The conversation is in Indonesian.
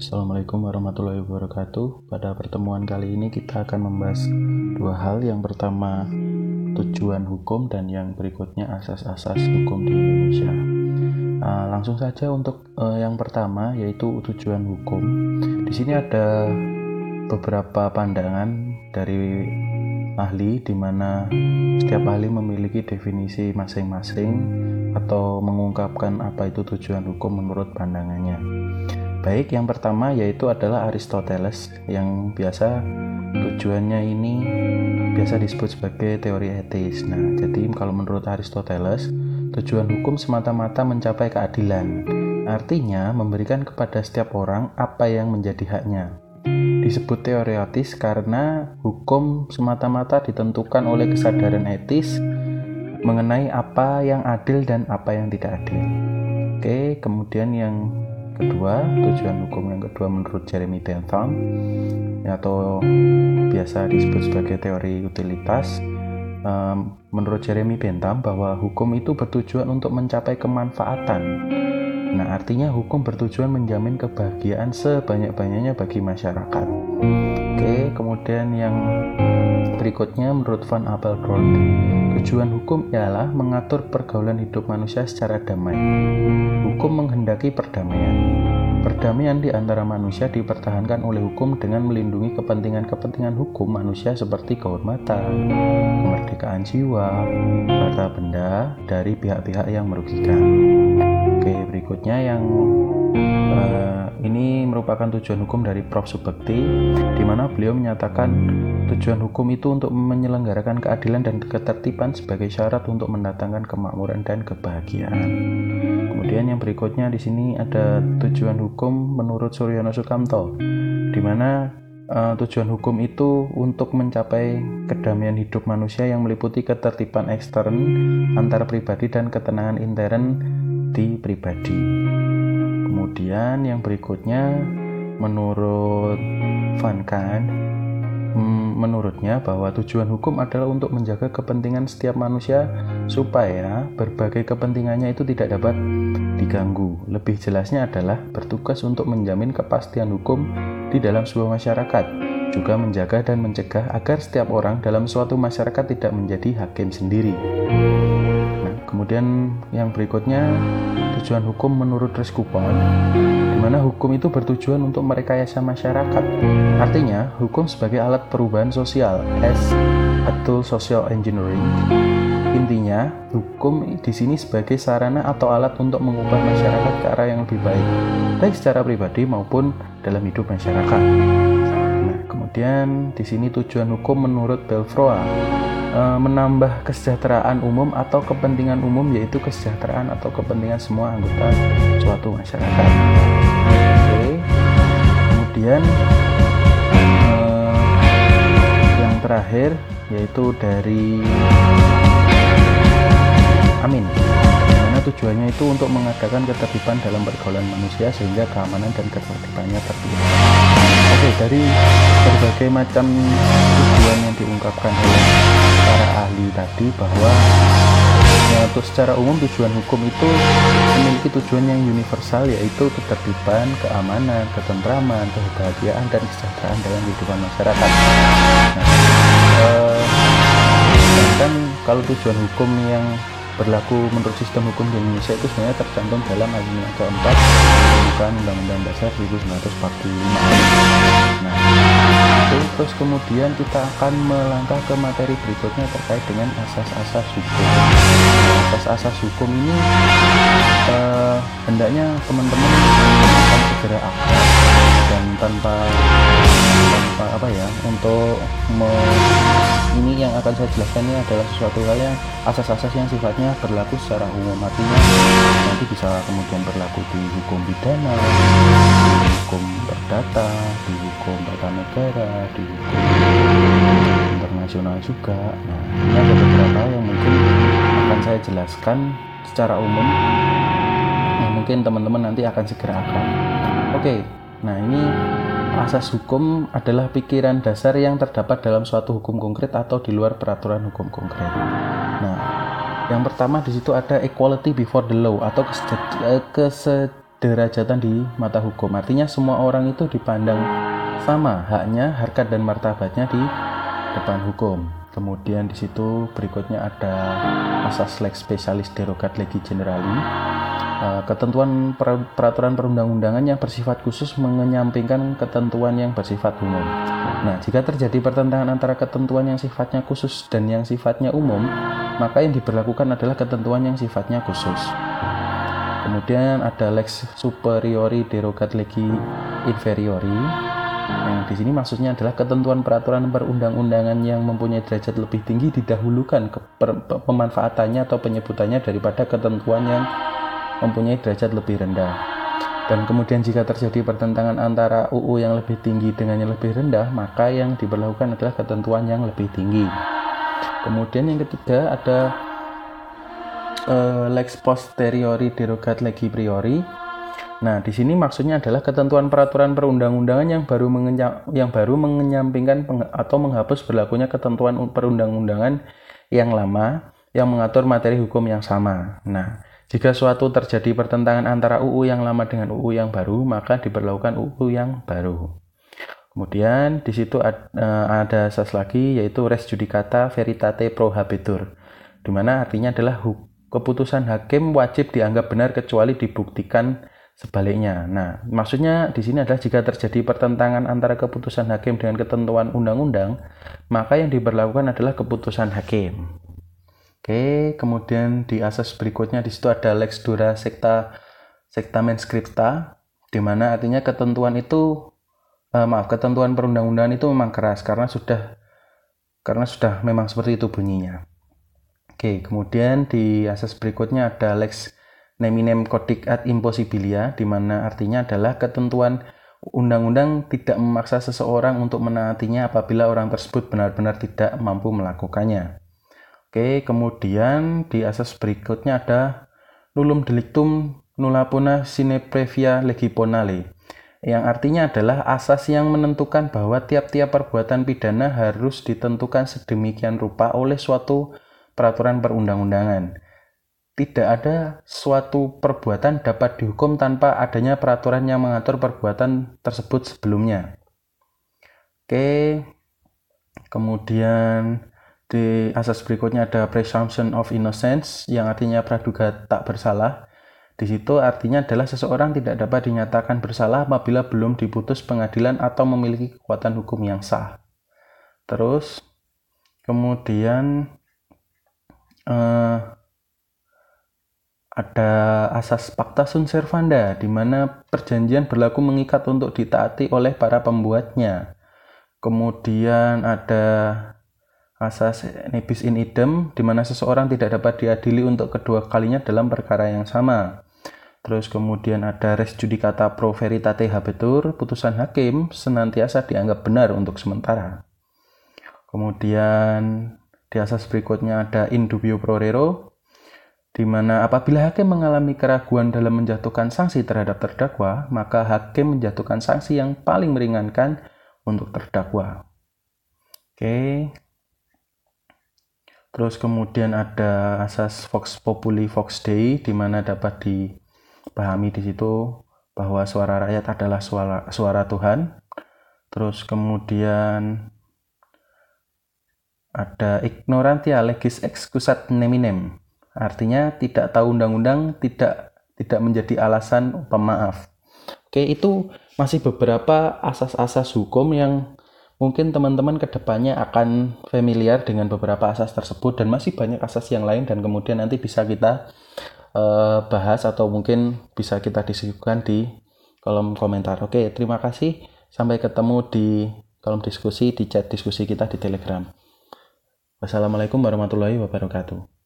Assalamualaikum warahmatullahi wabarakatuh. Pada pertemuan kali ini kita akan membahas dua hal. Yang pertama tujuan hukum dan yang berikutnya asas-asas hukum di Indonesia. Nah, langsung saja untuk uh, yang pertama yaitu tujuan hukum. Di sini ada beberapa pandangan dari ahli di mana setiap ahli memiliki definisi masing-masing atau mengungkapkan apa itu tujuan hukum menurut pandangannya. Baik, yang pertama yaitu adalah Aristoteles yang biasa tujuannya ini biasa disebut sebagai teori etis. Nah, jadi kalau menurut Aristoteles, tujuan hukum semata-mata mencapai keadilan. Artinya, memberikan kepada setiap orang apa yang menjadi haknya. Disebut teoretis karena hukum semata-mata ditentukan oleh kesadaran etis mengenai apa yang adil dan apa yang tidak adil. Oke, kemudian yang kedua, tujuan hukum yang kedua menurut Jeremy Bentham atau biasa disebut sebagai teori utilitas. menurut Jeremy Bentham bahwa hukum itu bertujuan untuk mencapai kemanfaatan. Nah, artinya hukum bertujuan menjamin kebahagiaan sebanyak-banyaknya bagi masyarakat. Oke, kemudian yang berikutnya menurut Van Appelkorn, tujuan hukum ialah mengatur pergaulan hidup manusia secara damai. Hukum menghendaki perdamaian. Perdamaian di antara manusia dipertahankan oleh hukum dengan melindungi kepentingan-kepentingan hukum manusia seperti kehormatan, kemerdekaan jiwa, harta benda dari pihak-pihak yang merugikan. Oke, berikutnya yang uh, ini merupakan tujuan hukum dari Prof. Subekti, di mana beliau menyatakan tujuan hukum itu untuk menyelenggarakan keadilan dan ketertiban sebagai syarat untuk mendatangkan kemakmuran dan kebahagiaan. Kemudian yang berikutnya di sini ada tujuan hukum menurut Suryono Sukamto, di mana uh, tujuan hukum itu untuk mencapai kedamaian hidup manusia yang meliputi ketertiban ekstern antar pribadi dan ketenangan intern di pribadi. Kemudian yang berikutnya menurut Van Hmm, menurutnya bahwa tujuan hukum adalah untuk menjaga kepentingan setiap manusia supaya berbagai kepentingannya itu tidak dapat diganggu. Lebih jelasnya adalah bertugas untuk menjamin kepastian hukum di dalam sebuah masyarakat, juga menjaga dan mencegah agar setiap orang dalam suatu masyarakat tidak menjadi hakim sendiri. Nah, kemudian yang berikutnya tujuan hukum menurut Reskupon di mana hukum itu bertujuan untuk merekayasa masyarakat. Artinya, hukum sebagai alat perubahan sosial as a tool social engineering. Intinya, hukum di sini sebagai sarana atau alat untuk mengubah masyarakat ke arah yang lebih baik, baik secara pribadi maupun dalam hidup masyarakat. Nah, kemudian di sini tujuan hukum menurut Belfroa eh, menambah kesejahteraan umum atau kepentingan umum yaitu kesejahteraan atau kepentingan semua anggota suatu masyarakat kemudian uh, yang terakhir yaitu dari Amin. Di mana tujuannya itu untuk mengadakan ketertiban dalam pergaulan manusia sehingga keamanan dan ketertibannya terpilih oke dari berbagai macam tujuan yang diungkapkan oleh para ahli tadi bahwa Ya, untuk secara umum tujuan hukum itu memiliki tujuan yang universal yaitu ketertiban, keamanan, ketentraman, kebahagiaan dan kesejahteraan dalam kehidupan masyarakat. Nah, eh, dan kalau tujuan hukum yang berlaku menurut sistem hukum di Indonesia itu sebenarnya tercantum dalam alinea keempat bukan Undang-Undang Dasar 1945. Terus kemudian kita akan melangkah ke materi berikutnya terkait dengan asas-asas hukum. Asas-asas hukum ini uh, hendaknya teman-teman akan segera akrab dan tanpa tanpa apa ya untuk me, ini yang akan saya jelaskan ini adalah sesuatu hal yang asas-asas yang sifatnya berlaku secara umum. Artinya nanti bisa kemudian berlaku di hukum pidana di hukum perdata di hukum tata negara di hukum internasional juga. Nah ini ada beberapa yang mungkin akan saya jelaskan secara umum nah, mungkin teman-teman nanti akan segera akan. Oke nah ini asas hukum adalah pikiran dasar yang terdapat dalam suatu hukum konkret atau di luar peraturan hukum konkret nah yang pertama di situ ada equality before the law atau kederajatan di mata hukum. Artinya semua orang itu dipandang sama haknya, harkat dan martabatnya di depan hukum. Kemudian di situ berikutnya ada asas lex specialis derogat legi generali. Eh, ketentuan peraturan perundang-undangan yang bersifat khusus menyampingkan ketentuan yang bersifat umum. Nah, jika terjadi pertentangan antara ketentuan yang sifatnya khusus dan yang sifatnya umum, maka yang diberlakukan adalah ketentuan yang sifatnya khusus. Kemudian ada lex superiori derogat legi inferiori. Yang di sini maksudnya adalah ketentuan peraturan perundang-undangan yang mempunyai derajat lebih tinggi didahulukan ke pemanfaatannya atau penyebutannya daripada ketentuan yang mempunyai derajat lebih rendah. Dan kemudian jika terjadi pertentangan antara UU yang lebih tinggi dengan yang lebih rendah, maka yang diberlakukan adalah ketentuan yang lebih tinggi. Kemudian yang ketiga ada uh, lex posteriori derogat legi priori. Nah, di sini maksudnya adalah ketentuan peraturan perundang-undangan yang baru yang baru menyampingkan atau menghapus berlakunya ketentuan perundang-undangan yang lama yang mengatur materi hukum yang sama. Nah, jika suatu terjadi pertentangan antara UU yang lama dengan UU yang baru, maka diberlakukan UU yang baru. Kemudian di situ ada, eh, ada asas lagi yaitu res judicata veritate pro habetur, di mana artinya adalah keputusan hakim wajib dianggap benar kecuali dibuktikan sebaliknya. Nah, maksudnya di sini adalah jika terjadi pertentangan antara keputusan hakim dengan ketentuan undang-undang, maka yang diberlakukan adalah keputusan hakim. Oke, kemudian di asas berikutnya di situ ada lex dura secta sectamen scripta di mana artinya ketentuan itu eh, maaf ketentuan perundang-undangan itu memang keras karena sudah karena sudah memang seperti itu bunyinya. Oke, kemudian di asas berikutnya ada lex neminem codic ad impossibilia di mana artinya adalah ketentuan undang-undang tidak memaksa seseorang untuk menaatinya apabila orang tersebut benar-benar tidak mampu melakukannya. Oke, kemudian di asas berikutnya ada nullum delictum nulla puna sine previa legiponale yang artinya adalah asas yang menentukan bahwa tiap-tiap perbuatan pidana harus ditentukan sedemikian rupa oleh suatu peraturan perundang-undangan. Tidak ada suatu perbuatan dapat dihukum tanpa adanya peraturan yang mengatur perbuatan tersebut sebelumnya. Oke, kemudian di asas berikutnya ada presumption of innocence yang artinya praduga tak bersalah. Di situ artinya adalah seseorang tidak dapat dinyatakan bersalah apabila belum diputus pengadilan atau memiliki kekuatan hukum yang sah. Terus kemudian eh, ada asas pacta sunt servanda di mana perjanjian berlaku mengikat untuk ditaati oleh para pembuatnya. Kemudian ada asas nebis in idem di mana seseorang tidak dapat diadili untuk kedua kalinya dalam perkara yang sama. Terus kemudian ada res judicata pro veritate habetur, putusan hakim senantiasa dianggap benar untuk sementara. Kemudian di asas berikutnya ada in dubio pro rero, di mana apabila hakim mengalami keraguan dalam menjatuhkan sanksi terhadap terdakwa, maka hakim menjatuhkan sanksi yang paling meringankan untuk terdakwa. Oke, Terus kemudian ada asas Vox Populi Vox Dei di mana dapat dipahami di situ bahwa suara rakyat adalah suara suara Tuhan. Terus kemudian ada ignorantia legis excusat neminem. Artinya tidak tahu undang-undang tidak tidak menjadi alasan pemaaf. Oke, itu masih beberapa asas-asas hukum yang Mungkin teman-teman ke depannya akan familiar dengan beberapa asas tersebut dan masih banyak asas yang lain dan kemudian nanti bisa kita uh, bahas atau mungkin bisa kita diskusikan di kolom komentar. Oke, terima kasih. Sampai ketemu di kolom diskusi, di chat diskusi kita di Telegram. Wassalamualaikum warahmatullahi wabarakatuh.